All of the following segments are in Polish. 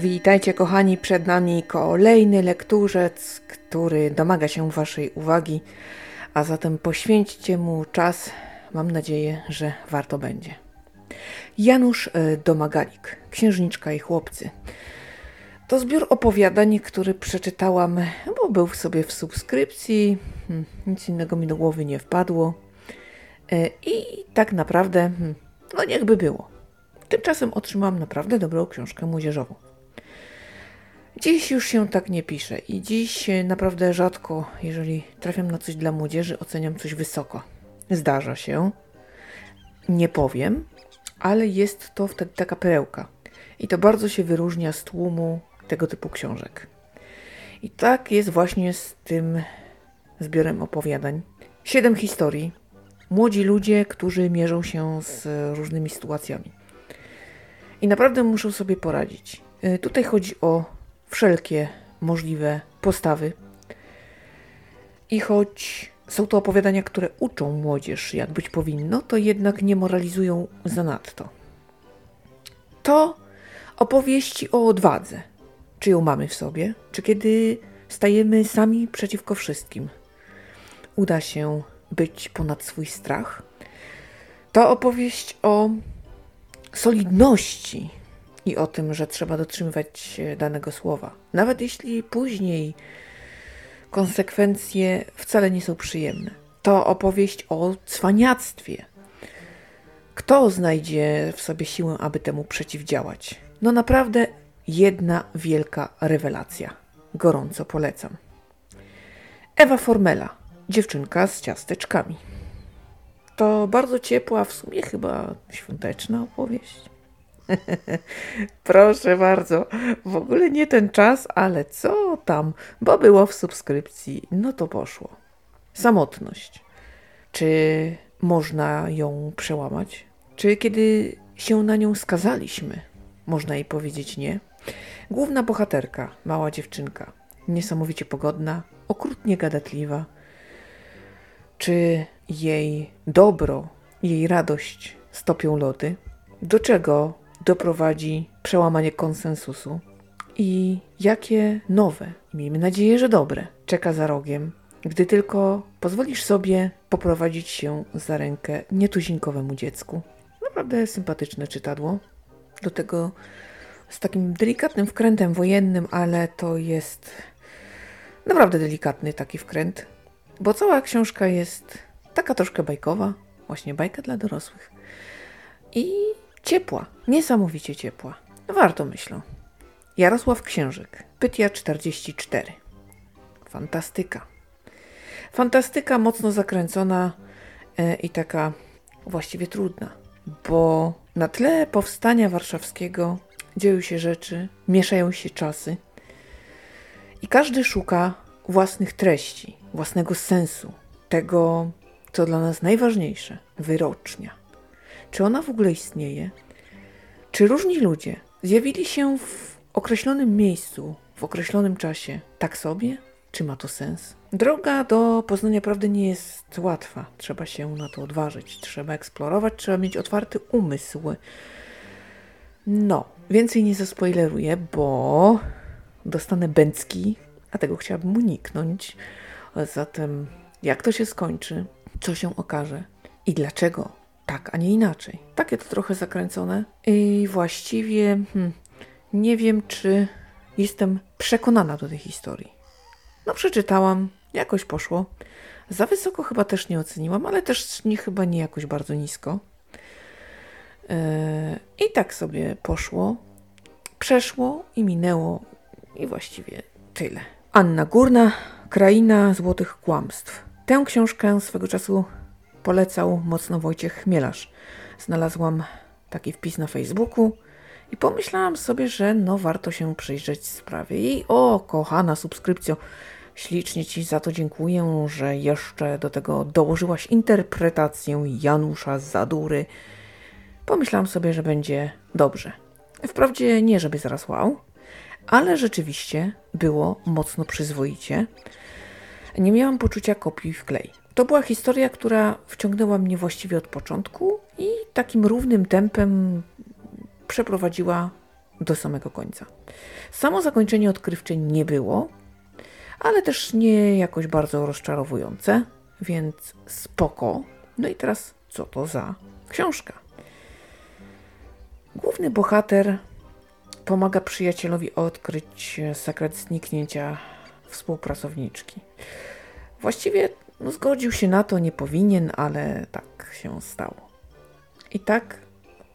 Witajcie kochani, przed nami kolejny lekturzec, który domaga się Waszej uwagi, a zatem poświęćcie mu czas, mam nadzieję, że warto będzie. Janusz e, Domagalik, Księżniczka i Chłopcy. To zbiór opowiadań, który przeczytałam, bo był sobie w subskrypcji, hmm, nic innego mi do głowy nie wpadło. E, I tak naprawdę, hmm, no niechby było. Tymczasem otrzymałam naprawdę dobrą książkę młodzieżową. Dziś już się tak nie pisze i dziś naprawdę rzadko, jeżeli trafiam na coś dla młodzieży, oceniam coś wysoko. Zdarza się, nie powiem, ale jest to wtedy taka perełka. I to bardzo się wyróżnia z tłumu tego typu książek. I tak jest właśnie z tym zbiorem opowiadań. Siedem historii. Młodzi ludzie, którzy mierzą się z różnymi sytuacjami. I naprawdę muszą sobie poradzić. Y, tutaj chodzi o wszelkie możliwe postawy. I choć są to opowiadania, które uczą młodzież, jak być powinno, to jednak nie moralizują zanadto. To opowieści o odwadze. Czy ją mamy w sobie, czy kiedy stajemy sami przeciwko wszystkim, uda się być ponad swój strach. To opowieść o solidności i o tym, że trzeba dotrzymywać danego słowa. Nawet jeśli później konsekwencje wcale nie są przyjemne. To opowieść o cwaniactwie. Kto znajdzie w sobie siłę, aby temu przeciwdziałać? No naprawdę jedna wielka rewelacja. Gorąco polecam. Ewa Formela, dziewczynka z ciasteczkami. To bardzo ciepła, w sumie chyba świąteczna opowieść. Proszę bardzo, w ogóle nie ten czas, ale co tam, bo było w subskrypcji, no to poszło. Samotność. Czy można ją przełamać? Czy kiedy się na nią skazaliśmy, można jej powiedzieć nie? Główna bohaterka, mała dziewczynka, niesamowicie pogodna, okrutnie gadatliwa. Czy jej dobro, jej radość stopią lody? Do czego doprowadzi przełamanie konsensusu i jakie nowe, miejmy nadzieję, że dobre, czeka za rogiem, gdy tylko pozwolisz sobie poprowadzić się za rękę nietuzinkowemu dziecku. Naprawdę sympatyczne czytadło. Do tego z takim delikatnym wkrętem wojennym, ale to jest naprawdę delikatny taki wkręt, bo cała książka jest taka troszkę bajkowa, właśnie bajka dla dorosłych. I Ciepła, niesamowicie ciepła. Warto myślę. Jarosław Księżyk, Pytia 44. Fantastyka. Fantastyka mocno zakręcona e, i taka właściwie trudna, bo na tle powstania warszawskiego dzieją się rzeczy, mieszają się czasy i każdy szuka własnych treści, własnego sensu, tego, co dla nas najważniejsze wyrocznia. Czy ona w ogóle istnieje? Czy różni ludzie zjawili się w określonym miejscu, w określonym czasie tak sobie? Czy ma to sens? Droga do poznania prawdy nie jest łatwa. Trzeba się na to odważyć, trzeba eksplorować, trzeba mieć otwarty umysł. No, więcej nie zaspoileruję, bo dostanę bęcki, a tego chciałabym uniknąć. Zatem, jak to się skończy, co się okaże i dlaczego tak, a nie inaczej. Takie to trochę zakręcone. I właściwie hmm, nie wiem, czy jestem przekonana do tej historii. No, przeczytałam, jakoś poszło. Za wysoko chyba też nie oceniłam, ale też nie chyba nie jakoś bardzo nisko. Yy, I tak sobie poszło. Przeszło i minęło. I właściwie tyle. Anna Górna, Kraina Złotych Kłamstw. Tę książkę swego czasu polecał mocno Wojciech Chmielarz. Znalazłam taki wpis na Facebooku i pomyślałam sobie, że no warto się przyjrzeć sprawie. I o, kochana subskrypcjo, ślicznie Ci za to dziękuję, że jeszcze do tego dołożyłaś interpretację Janusza Zadury. Pomyślałam sobie, że będzie dobrze. Wprawdzie nie, żeby zaraz wow, ale rzeczywiście było mocno przyzwoicie. Nie miałam poczucia kopii w klej. To była historia, która wciągnęła mnie właściwie od początku i takim równym tempem przeprowadziła do samego końca. Samo zakończenie odkrywcze nie było, ale też nie jakoś bardzo rozczarowujące, więc spoko. No i teraz, co to za książka? Główny bohater pomaga przyjacielowi odkryć sekret zniknięcia współpracowniczki. Właściwie no, zgodził się na to, nie powinien, ale tak się stało. I tak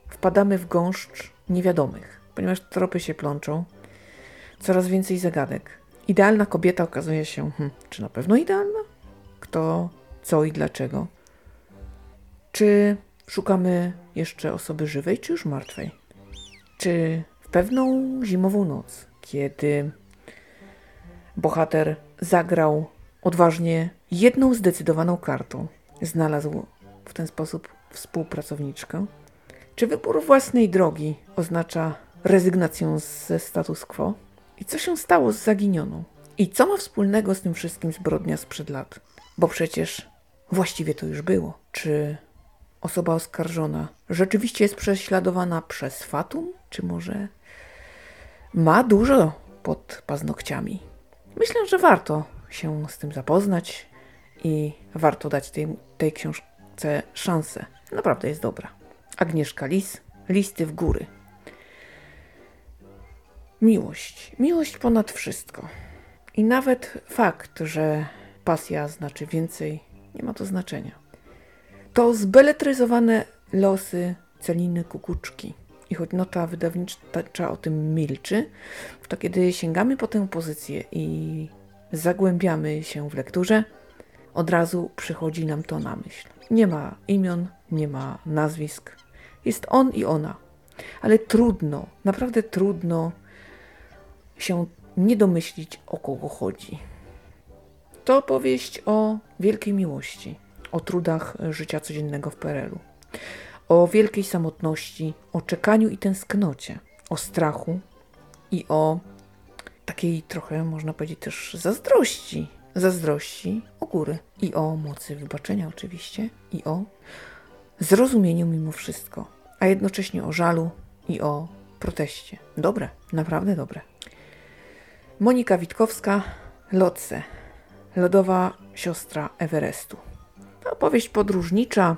wpadamy w gąszcz niewiadomych, ponieważ tropy się plączą, coraz więcej zagadek. Idealna kobieta okazuje się, hm, czy na pewno idealna? Kto, co i dlaczego? Czy szukamy jeszcze osoby żywej, czy już martwej? Czy w pewną zimową noc, kiedy bohater zagrał odważnie jedną zdecydowaną kartą, znalazł w ten sposób współpracowniczkę? Czy wybór własnej drogi oznacza rezygnację ze status quo? I co się stało z zaginioną? I co ma wspólnego z tym wszystkim zbrodnia sprzed lat? Bo przecież właściwie to już było. Czy osoba oskarżona rzeczywiście jest prześladowana przez Fatum? Czy może ma dużo pod paznokciami? Myślę, że warto się z tym zapoznać i warto dać tej, tej książce szansę. Naprawdę jest dobra. Agnieszka Lis, Listy w góry. Miłość. Miłość ponad wszystko. I nawet fakt, że pasja znaczy więcej, nie ma to znaczenia. To zbeletryzowane losy Celiny Kukuczki. I choć nota wydawnicza o tym milczy, to kiedy sięgamy po tę pozycję i zagłębiamy się w lekturze, od razu przychodzi nam to na myśl. Nie ma imion, nie ma nazwisk. Jest on i ona. Ale trudno, naprawdę trudno się nie domyślić, o kogo chodzi. To opowieść o wielkiej miłości, o trudach życia codziennego w PRL-u, o wielkiej samotności, o czekaniu i tęsknocie, o strachu i o takiej trochę, można powiedzieć, też zazdrości. Zazdrości o góry i o mocy wybaczenia, oczywiście, i o zrozumieniu mimo wszystko, a jednocześnie o żalu i o proteście. Dobre, naprawdę dobre. Monika Witkowska, Lotse, lodowa siostra Everestu. Opowieść podróżnicza,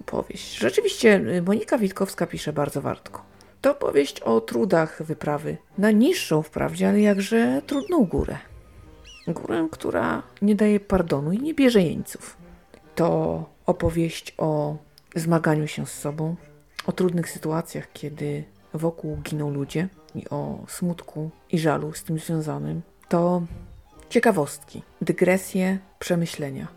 opowieść. Rzeczywiście Monika Witkowska pisze bardzo wartko. To opowieść o trudach wyprawy na niższą wprawdzie, ale jakże trudną górę. Górę, która nie daje pardonu i nie bierze jeńców. To opowieść o zmaganiu się z sobą, o trudnych sytuacjach, kiedy wokół giną ludzie i o smutku i żalu z tym związanym. To ciekawostki, dygresje, przemyślenia.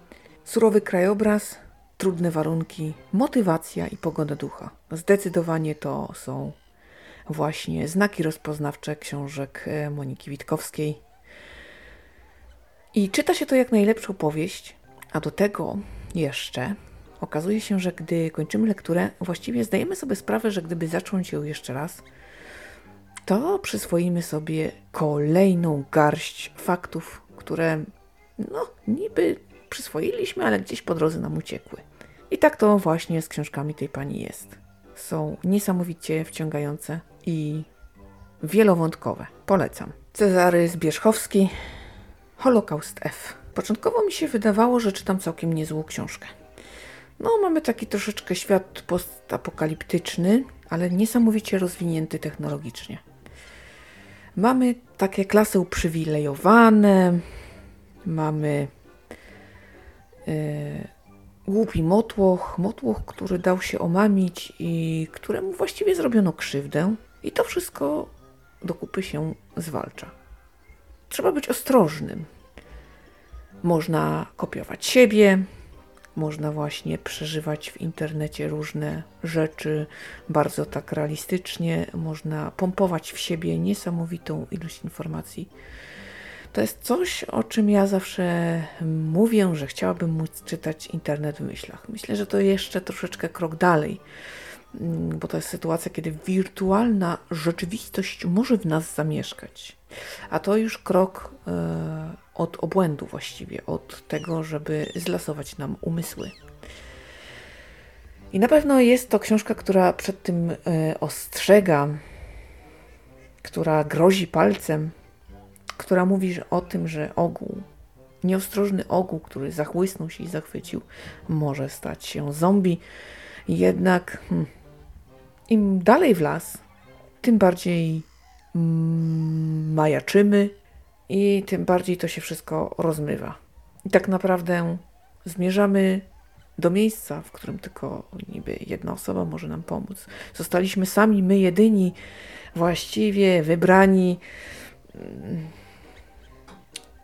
Surowy krajobraz, trudne warunki, motywacja i pogoda ducha. Zdecydowanie to są właśnie znaki rozpoznawcze książek e, Moniki Witkowskiej. I czyta się to jak najlepszą powieść, a do tego jeszcze okazuje się, że gdy kończymy lekturę, właściwie zdajemy sobie sprawę, że gdyby zacząć ją jeszcze raz, to przyswoimy sobie kolejną garść faktów, które no niby przyswoiliśmy, ale gdzieś po drodze nam uciekły. I tak to właśnie z książkami tej pani jest. Są niesamowicie wciągające i wielowątkowe. Polecam. Cezary Zbierzchowski, Holokaust F. Początkowo mi się wydawało, że czytam całkiem niezłą książkę. No, mamy taki troszeczkę świat postapokaliptyczny, ale niesamowicie rozwinięty technologicznie. Mamy takie klasy uprzywilejowane, mamy yy, głupi motłoch, motłoch, który dał się omamić i któremu właściwie zrobiono krzywdę, i to wszystko do kupy się zwalcza. Trzeba być ostrożnym. Można kopiować siebie, można właśnie przeżywać w internecie różne rzeczy bardzo tak realistycznie, można pompować w siebie niesamowitą ilość informacji. To jest coś, o czym ja zawsze mówię, że chciałabym móc czytać internet w myślach. Myślę, że to jeszcze troszeczkę krok dalej, bo to jest sytuacja, kiedy wirtualna rzeczywistość może w nas zamieszkać. A to już krok e, od obłędu właściwie, od tego, żeby zlasować nam umysły. I na pewno jest to książka, która przed tym e, ostrzega, która grozi palcem, która mówi o tym, że ogół, nieostrożny ogół, który zachłysnął się i zachwycił, może stać się zombie. Jednak hmm, im dalej w las, tym bardziej mm, majaczymy i tym bardziej to się wszystko rozmywa. I tak naprawdę zmierzamy do miejsca, w którym tylko niby jedna osoba może nam pomóc. Zostaliśmy sami, my jedyni, właściwie wybrani.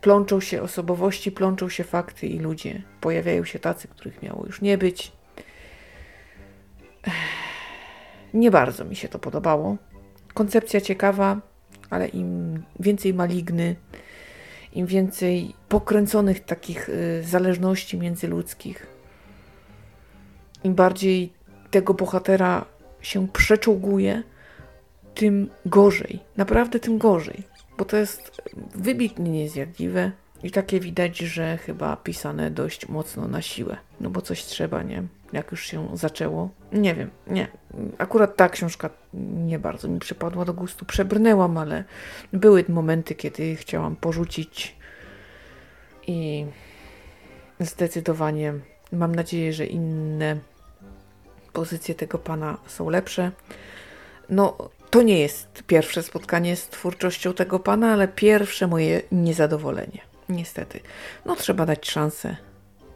Plączą się osobowości, plączą się fakty i ludzie. Pojawiają się tacy, których miało już nie być. Nie bardzo mi się to podobało. Koncepcja ciekawa, ale im więcej maligny, im więcej pokręconych takich y, zależności międzyludzkich, im bardziej tego bohatera się przeczołguje, tym gorzej. Naprawdę tym gorzej. Bo to jest wybitnie niezjadliwe i takie widać, że chyba pisane dość mocno na siłę. No bo coś trzeba, nie? Jak już się zaczęło. Nie wiem, nie. Akurat ta książka nie bardzo mi przypadła do gustu. Przebrnęłam, ale były momenty, kiedy chciałam porzucić i zdecydowanie mam nadzieję, że inne pozycje tego pana są lepsze. No, to nie jest pierwsze spotkanie z twórczością tego pana, ale pierwsze moje niezadowolenie. Niestety. No, trzeba dać szansę.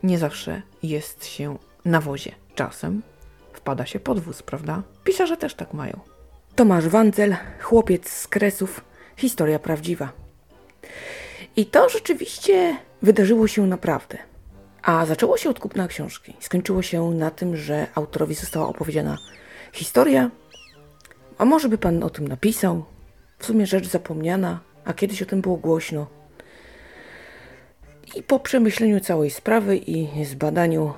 Nie zawsze jest się na wozie. Czasem wpada się pod wóz, prawda? Pisarze też tak mają. Tomasz Wandzel, chłopiec z Kresów, historia prawdziwa. I to rzeczywiście wydarzyło się naprawdę. A zaczęło się od kupna książki. Skończyło się na tym, że autorowi została opowiedziana historia. A może by pan o tym napisał? W sumie rzecz zapomniana, a kiedyś o tym było głośno. I po przemyśleniu całej sprawy i zbadaniu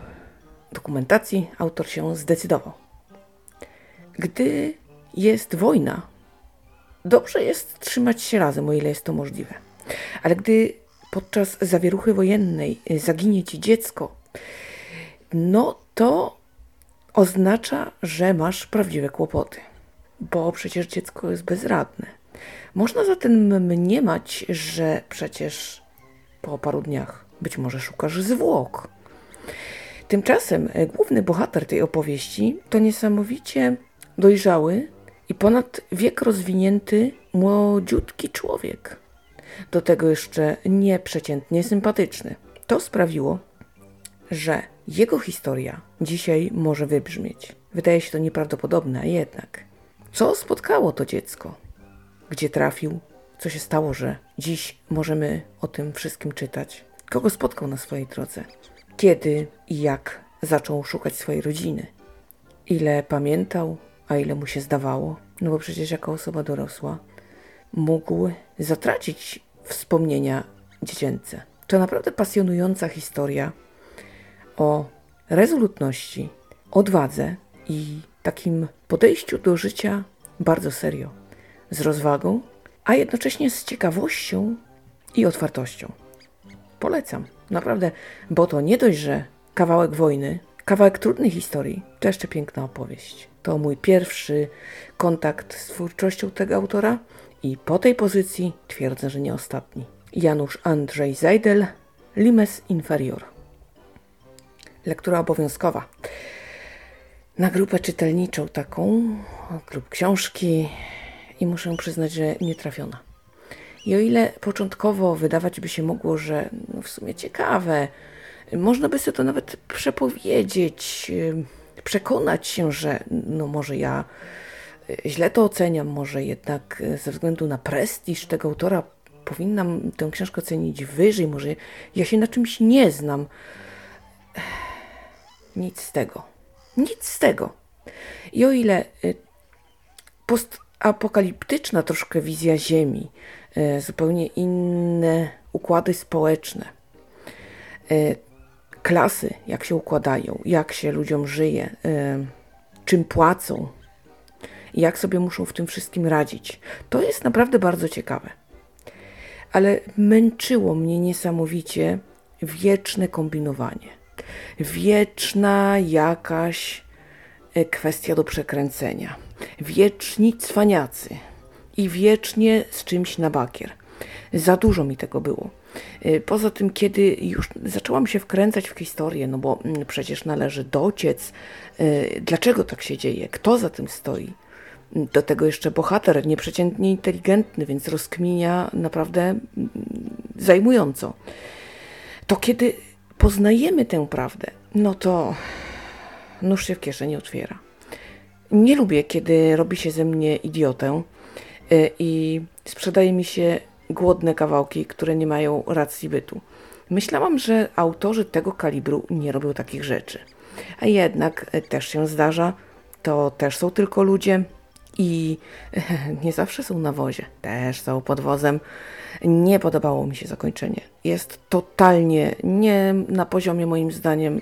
dokumentacji autor się zdecydował. Gdy jest wojna, dobrze jest trzymać się razem, o ile jest to możliwe. Ale gdy podczas zawieruchy wojennej zaginie ci dziecko, no to oznacza, że masz prawdziwe kłopoty, bo przecież dziecko jest bezradne. Można zatem mniemać, że przecież po paru dniach być może szukasz zwłok. Tymczasem główny bohater tej opowieści to niesamowicie dojrzały i ponad wiek rozwinięty młodziutki człowiek do tego jeszcze nieprzeciętnie sympatyczny. To sprawiło, że jego historia dzisiaj może wybrzmieć. Wydaje się to nieprawdopodobne, a jednak. Co spotkało to dziecko? Gdzie trafił? Co się stało, że dziś możemy o tym wszystkim czytać? Kogo spotkał na swojej drodze? Kiedy i jak zaczął szukać swojej rodziny? Ile pamiętał, a ile mu się zdawało? No bo przecież jako osoba dorosła mógł zatracić wspomnienia dziecięce. To naprawdę pasjonująca historia o rezolutności, odwadze i takim podejściu do życia bardzo serio, z rozwagą, a jednocześnie z ciekawością i otwartością. Polecam, naprawdę, bo to nie dość, że kawałek wojny, kawałek trudnej historii, to jeszcze piękna opowieść. To mój pierwszy kontakt z twórczością tego autora i po tej pozycji twierdzę, że nie ostatni. Janusz Andrzej Zajdel, Limes Inferior. Lektura obowiązkowa. Na grupę czytelniczą taką, klub książki i muszę przyznać, że nie trafiona. I o ile początkowo wydawać by się mogło, że no w sumie ciekawe, można by sobie to nawet przepowiedzieć, przekonać się, że no może ja źle to oceniam, może jednak e, ze względu na prestiż tego autora powinnam tę książkę ocenić wyżej, może ja się na czymś nie znam. Nic z tego. Nic z tego. I o ile e, postapokaliptyczna troszkę wizja Ziemi, e, zupełnie inne układy społeczne, klasy, jak się układają, jak się ludziom żyje, czym płacą, jak sobie muszą w tym wszystkim radzić. To jest naprawdę bardzo ciekawe. Ale męczyło mnie niesamowicie wieczne kombinowanie. Wieczna jakaś e, kwestia do przekręcenia. Wieczni cwaniacy. i wiecznie z czymś na bakier. Za dużo mi tego było. Y, poza tym, kiedy już zaczęłam się wkręcać w historię, no bo mm, przecież należy dociec, y, dlaczego tak się dzieje, kto za tym stoi. Do tego jeszcze bohater, nieprzeciętnie inteligentny, więc rozkminia naprawdę mm, zajmująco. To kiedy poznajemy tę prawdę, no to nóż się w kieszeni otwiera. Nie lubię, kiedy robi się ze mnie idiotę y, i sprzedaje mi się głodne kawałki, które nie mają racji bytu. Myślałam, że autorzy tego kalibru nie robią takich rzeczy. A jednak y, też się zdarza, to też są tylko ludzie i nie zawsze są na wozie, też są pod wozem. Nie podobało mi się zakończenie. Jest totalnie nie na poziomie, moim zdaniem,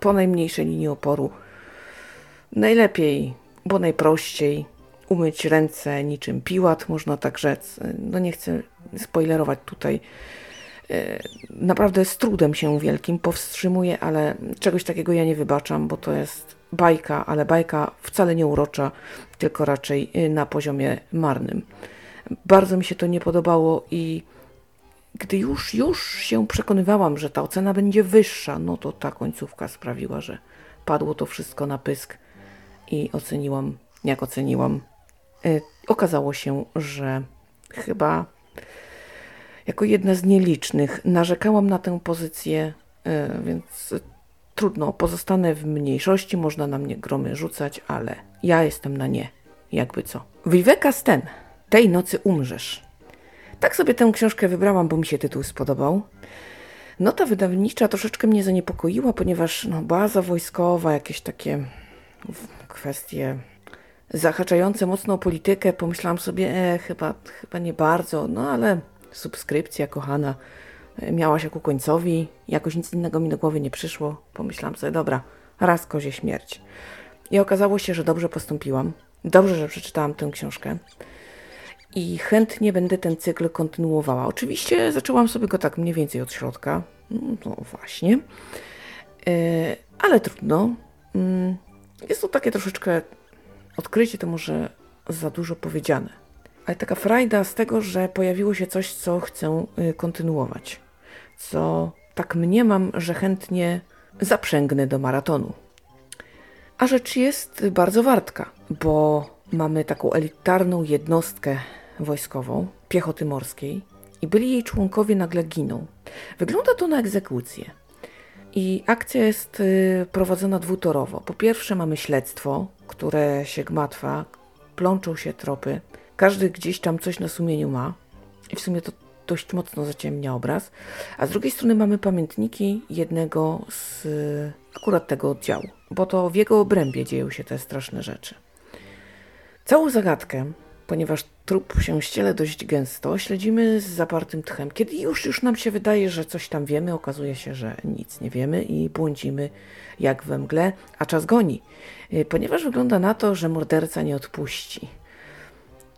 po najmniejszej linii oporu. Najlepiej, bo najprościej umyć ręce niczym piłat, można tak rzec. No nie chcę spoilerować tutaj. E, naprawdę z trudem się wielkim powstrzymuję, ale czegoś takiego ja nie wybaczam, bo to jest bajka, ale bajka wcale nie urocza, tylko raczej y, na poziomie marnym. Bardzo mi się to nie podobało i gdy już, już się przekonywałam, że ta ocena będzie wyższa, no to ta końcówka sprawiła, że padło to wszystko na pysk i oceniłam, jak oceniłam. Yy, okazało się, że chyba jako jedna z nielicznych narzekałam na tę pozycję, yy, więc trudno, pozostanę w mniejszości, można na mnie gromy rzucać, ale ja jestem na nie, jakby co. Viveka Sten, tej nocy umrzesz. Tak sobie tę książkę wybrałam, bo mi się tytuł spodobał. Nota wydawnicza troszeczkę mnie zaniepokoiła, ponieważ no, baza wojskowa, jakieś takie kwestie zahaczające mocno o politykę, pomyślałam sobie, e, chyba, chyba nie bardzo, no ale subskrypcja kochana e, miała się ku końcowi, jakoś nic innego mi do głowy nie przyszło. Pomyślałam sobie, dobra, raz kozie śmierć. I okazało się, że dobrze postąpiłam. Dobrze, że przeczytałam tę książkę i chętnie będę ten cykl kontynuowała. Oczywiście zaczęłam sobie go tak mniej więcej od środka, no właśnie, e, ale trudno. Jest to takie troszeczkę odkrycie, to może za dużo powiedziane, ale taka frajda z tego, że pojawiło się coś, co chcę y, kontynuować, co tak mniemam, że chętnie zaprzęgnę do maratonu. A rzecz jest bardzo wartka, bo mamy taką elitarną jednostkę wojskową, piechoty morskiej, i byli jej członkowie nagle giną. Wygląda to na egzekucję. I akcja jest y, prowadzona dwutorowo. Po pierwsze mamy śledztwo, które się gmatwa, plączą się tropy, każdy gdzieś tam coś na sumieniu ma i w sumie to dość mocno zaciemnia obraz. A z drugiej strony mamy pamiętniki jednego z akurat tego oddziału, bo to w jego obrębie dzieją się te straszne rzeczy. Całą zagadkę ponieważ trup się ściele dość gęsto, śledzimy z zapartym tchem. Kiedy już, już nam się wydaje, że coś tam wiemy, okazuje się, że nic nie wiemy i błądzimy jak we mgle, a czas goni, y, ponieważ wygląda na to, że morderca nie odpuści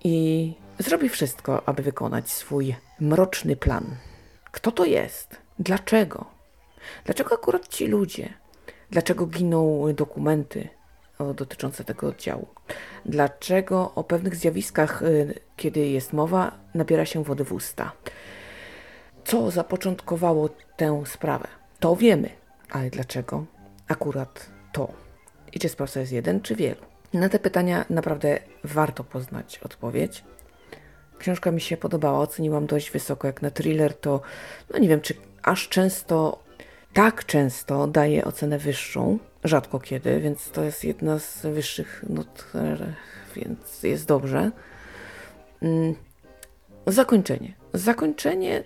i zrobi wszystko, aby wykonać swój mroczny plan. Kto to jest? Dlaczego? Dlaczego akurat ci ludzie? Dlaczego giną dokumenty? Dotyczące tego oddziału. Dlaczego o pewnych zjawiskach, y, kiedy jest mowa, nabiera się wody w usta? Co zapoczątkowało tę sprawę? To wiemy, ale dlaczego akurat to? I czy sprawca jest jeden, czy wielu? Na te pytania naprawdę warto poznać odpowiedź. Książka mi się podobała, oceniłam dość wysoko. Jak na thriller, to no nie wiem, czy aż często, tak często daję ocenę wyższą rzadko kiedy, więc to jest jedna z wyższych not, więc jest dobrze. Mm, zakończenie. Zakończenie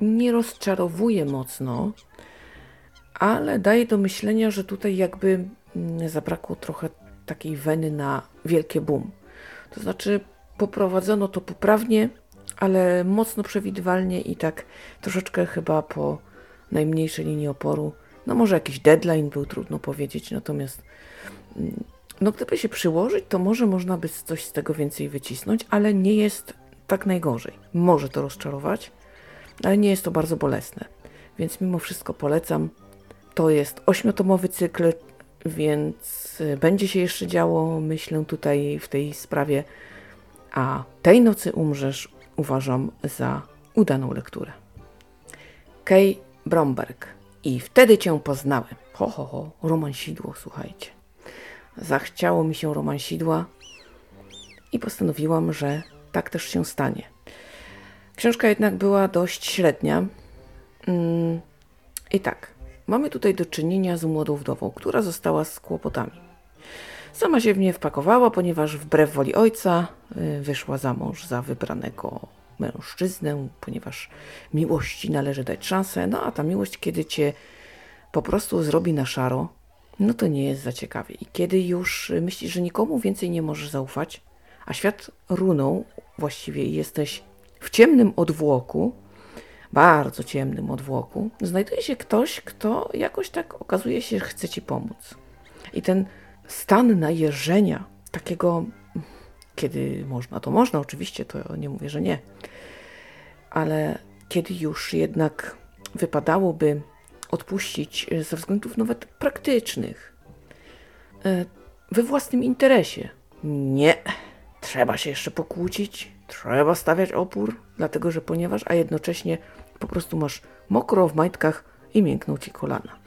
nie rozczarowuje mocno, ale daje do myślenia, że tutaj jakby mm, zabrakło trochę takiej weny na wielkie boom. To znaczy poprowadzono to poprawnie, ale mocno przewidywalnie i tak troszeczkę chyba po najmniejszej linii oporu no może jakiś deadline był, trudno powiedzieć, natomiast mm, no gdyby się przyłożyć, to może można by coś z tego więcej wycisnąć, ale nie jest tak najgorzej. Może to rozczarować, ale nie jest to bardzo bolesne. Więc mimo wszystko polecam. To jest ośmiotomowy cykl, więc y, będzie się jeszcze działo, myślę tutaj w tej sprawie, A tej nocy umrzesz uważam za udaną lekturę. Kay Bromberg. I wtedy cię poznałem. Ho, ho, ho, romansidło, słuchajcie. Zachciało mi się romansidła i postanowiłam, że tak też się stanie. Książka jednak była dość średnia. Mm, I tak, mamy tutaj do czynienia z młodą wdową, która została z kłopotami. Sama się w nie wpakowała, ponieważ wbrew woli ojca y, wyszła za mąż za wybranego mężczyznę, ponieważ miłości należy dać szansę, no a ta miłość, kiedy cię po prostu zrobi na szaro, no to nie jest za ciekawie. I kiedy już myślisz, że nikomu więcej nie możesz zaufać, a świat runął właściwie i jesteś w ciemnym odwłoku, bardzo ciemnym odwłoku, znajduje się ktoś, kto jakoś tak okazuje się, że chce ci pomóc. I ten stan najeżenia, takiego, kiedy można, to można oczywiście, to nie mówię, że nie, ale kiedy już jednak wypadałoby odpuścić ze względów nawet praktycznych, e, we własnym interesie. Nie, trzeba się jeszcze pokłócić, trzeba stawiać opór, dlatego że ponieważ, a jednocześnie po prostu masz mokro w majtkach i miękną ci kolana.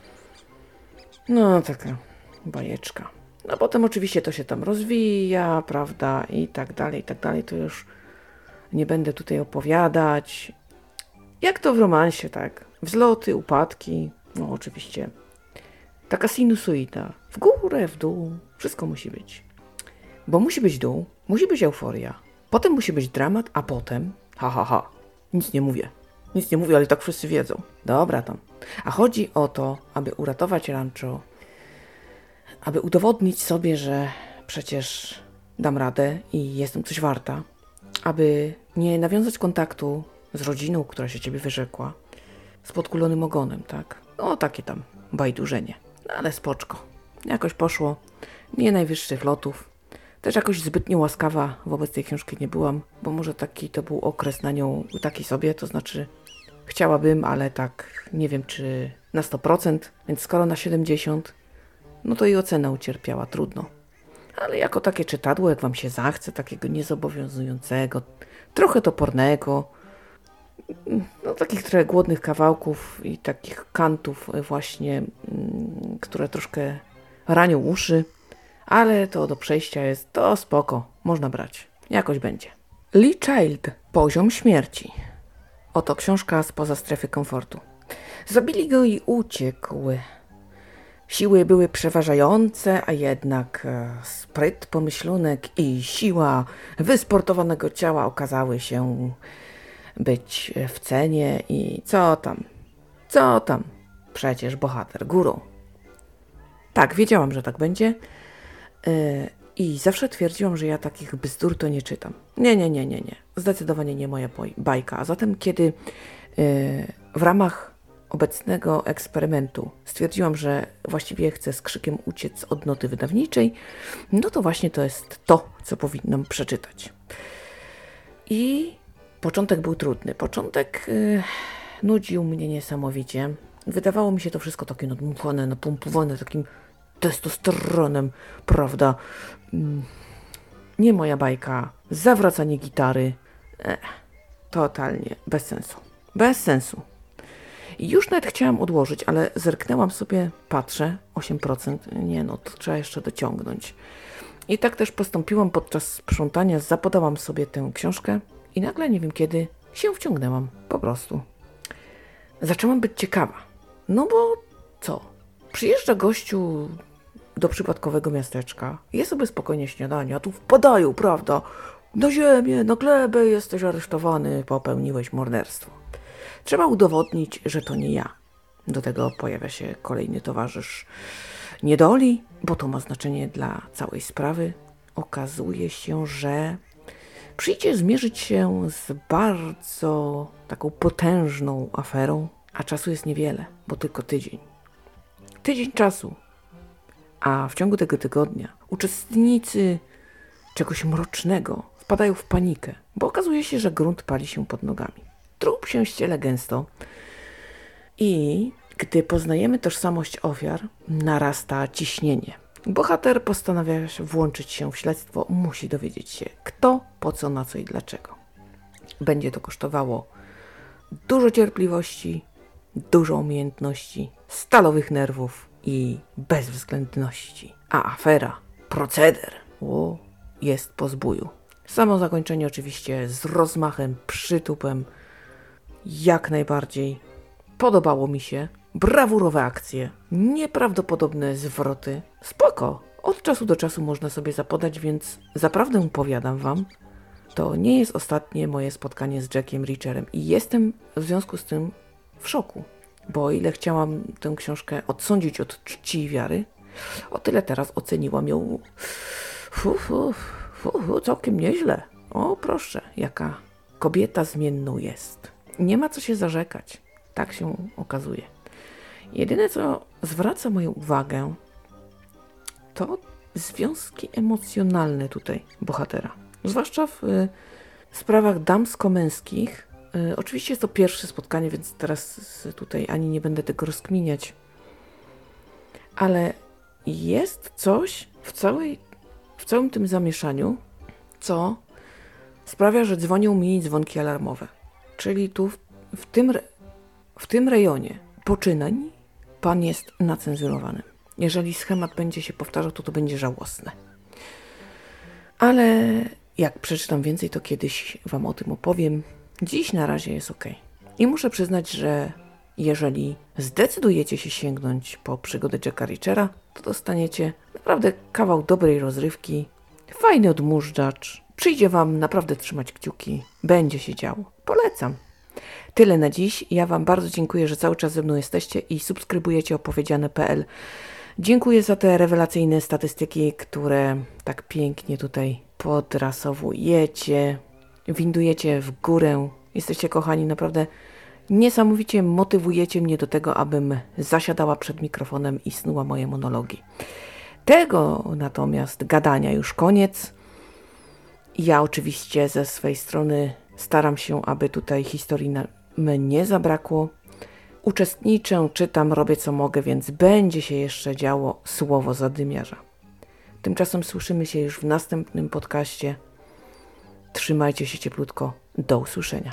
No, taka bajeczka. No potem oczywiście to się tam rozwija, prawda, i tak dalej, i tak dalej. To już nie będę tutaj opowiadać. Jak to w romansie, tak? Wzloty, upadki, no oczywiście. Taka sinusoida. W górę, w dół. Wszystko musi być. Bo musi być dół, musi być euforia. Potem musi być dramat, a potem... Ha, ha, ha. Nic nie mówię. Nic nie mówię, ale tak wszyscy wiedzą. Dobra tam. A chodzi o to, aby uratować rancho, aby udowodnić sobie, że przecież dam radę i jestem coś warta, aby nie nawiązać kontaktu z rodziną, która się ciebie wyrzekła, z podkulonym ogonem, tak? No takie tam bajdurzenie. No ale spoczko. Jakoś poszło. Nie najwyższych lotów. Też jakoś zbytnio łaskawa wobec tej książki nie byłam, bo może taki to był okres na nią taki sobie, to znaczy chciałabym, ale tak nie wiem czy na 100%, więc skoro na 70%, no to i ocena ucierpiała, trudno. Ale jako takie czytadło, jak wam się zachce, takiego niezobowiązującego, trochę topornego, no, takich trochę głodnych kawałków i takich kantów właśnie, mm, które troszkę ranią uszy, ale to do przejścia jest, to spoko, można brać, jakoś będzie. Lee Child, Poziom śmierci. Oto książka spoza strefy komfortu. Zabili go i uciekł. Siły były przeważające, a jednak e, spryt, pomyślunek i siła wysportowanego ciała okazały się być w cenie i co tam, co tam, przecież bohater górą. Tak, wiedziałam, że tak będzie yy, i zawsze twierdziłam, że ja takich bzdur to nie czytam. Nie, nie, nie, nie, nie. Zdecydowanie nie moja bajka. A zatem, kiedy yy, w ramach obecnego eksperymentu stwierdziłam, że właściwie chcę z krzykiem uciec od noty wydawniczej, no to właśnie to jest to, co powinnam przeczytać. I Początek był trudny. Początek yy, nudził mnie niesamowicie. Wydawało mi się to wszystko takie nadmuchane, napompowane takim testosteronem, prawda? Mm, nie moja bajka. Zawracanie gitary. Eh, totalnie bez sensu. Bez sensu. Już nawet chciałam odłożyć, ale zerknęłam sobie, patrzę, 8%. Nie no, to trzeba jeszcze dociągnąć. I tak też postąpiłam podczas sprzątania. Zapodałam sobie tę książkę i nagle, nie wiem kiedy, się wciągnęłam. Po prostu. Zaczęłam być ciekawa. No bo co? Przyjeżdża gościu do przypadkowego miasteczka, je sobie spokojnie śniadanie, a tu wpadają, prawda? Na ziemię, na glebę jesteś aresztowany, popełniłeś morderstwo. Trzeba udowodnić, że to nie ja. Do tego pojawia się kolejny towarzysz niedoli, bo to ma znaczenie dla całej sprawy. Okazuje się, że przyjdzie zmierzyć się z bardzo taką potężną aferą, a czasu jest niewiele, bo tylko tydzień. Tydzień czasu. A w ciągu tego tygodnia uczestnicy czegoś mrocznego wpadają w panikę, bo okazuje się, że grunt pali się pod nogami. Trup się ściele gęsto i gdy poznajemy tożsamość ofiar, narasta ciśnienie. Bohater postanawia włączyć się w śledztwo, musi dowiedzieć się kto, po co, na co i dlaczego. Będzie to kosztowało dużo cierpliwości, dużo umiejętności, stalowych nerwów i bezwzględności. A afera, proceder, o, jest po zbóju. Samo zakończenie oczywiście z rozmachem, przytupem, jak najbardziej. Podobało mi się. Brawurowe akcje, nieprawdopodobne zwroty. Spoko. Od czasu do czasu można sobie zapodać, więc zaprawdę powiadam wam, to nie jest ostatnie moje spotkanie z Jackiem Reacherem i jestem w związku z tym w szoku. Bo o ile chciałam tę książkę odsądzić od czci i wiary, o tyle teraz oceniłam ją fu, fu, fu, fu, całkiem nieźle. O proszę, jaka kobieta zmienną jest. Nie ma co się zarzekać. Tak się okazuje. Jedyne, co zwraca moją uwagę, to związki emocjonalne tutaj bohatera. Zwłaszcza w y, sprawach damsko-męskich. Y, oczywiście jest to pierwsze spotkanie, więc teraz tutaj ani nie będę tego rozkminiać. Ale jest coś w, całej, w całym tym zamieszaniu, co sprawia, że dzwonią mi dzwonki alarmowe. Czyli tu w, w tym, w tym rejonie poczynań pan jest nacenzurowany. Jeżeli schemat będzie się powtarzał, to to będzie żałosne. Ale jak przeczytam więcej, to kiedyś Wam o tym opowiem. Dziś na razie jest ok. I muszę przyznać, że jeżeli zdecydujecie się sięgnąć po przygodę Jacka Richera, to dostaniecie naprawdę kawał dobrej rozrywki, fajny odmurzacz. Przyjdzie Wam naprawdę trzymać kciuki. Będzie się działo. Polecam. Tyle na dziś. Ja Wam bardzo dziękuję, że cały czas ze mną jesteście i subskrybujecie opowiedziane.pl. Dziękuję za te rewelacyjne statystyki, które tak pięknie tutaj podrasowujecie, windujecie w górę. Jesteście kochani, naprawdę niesamowicie motywujecie mnie do tego, abym zasiadała przed mikrofonem i snuła moje monologi. Tego natomiast gadania już koniec. Ja oczywiście ze swojej strony staram się, aby tutaj historii nam nie zabrakło. Uczestniczę, czytam, robię co mogę, więc będzie się jeszcze działo słowo zadymiarza. Tymczasem słyszymy się już w następnym podcaście. Trzymajcie się cieplutko. Do usłyszenia.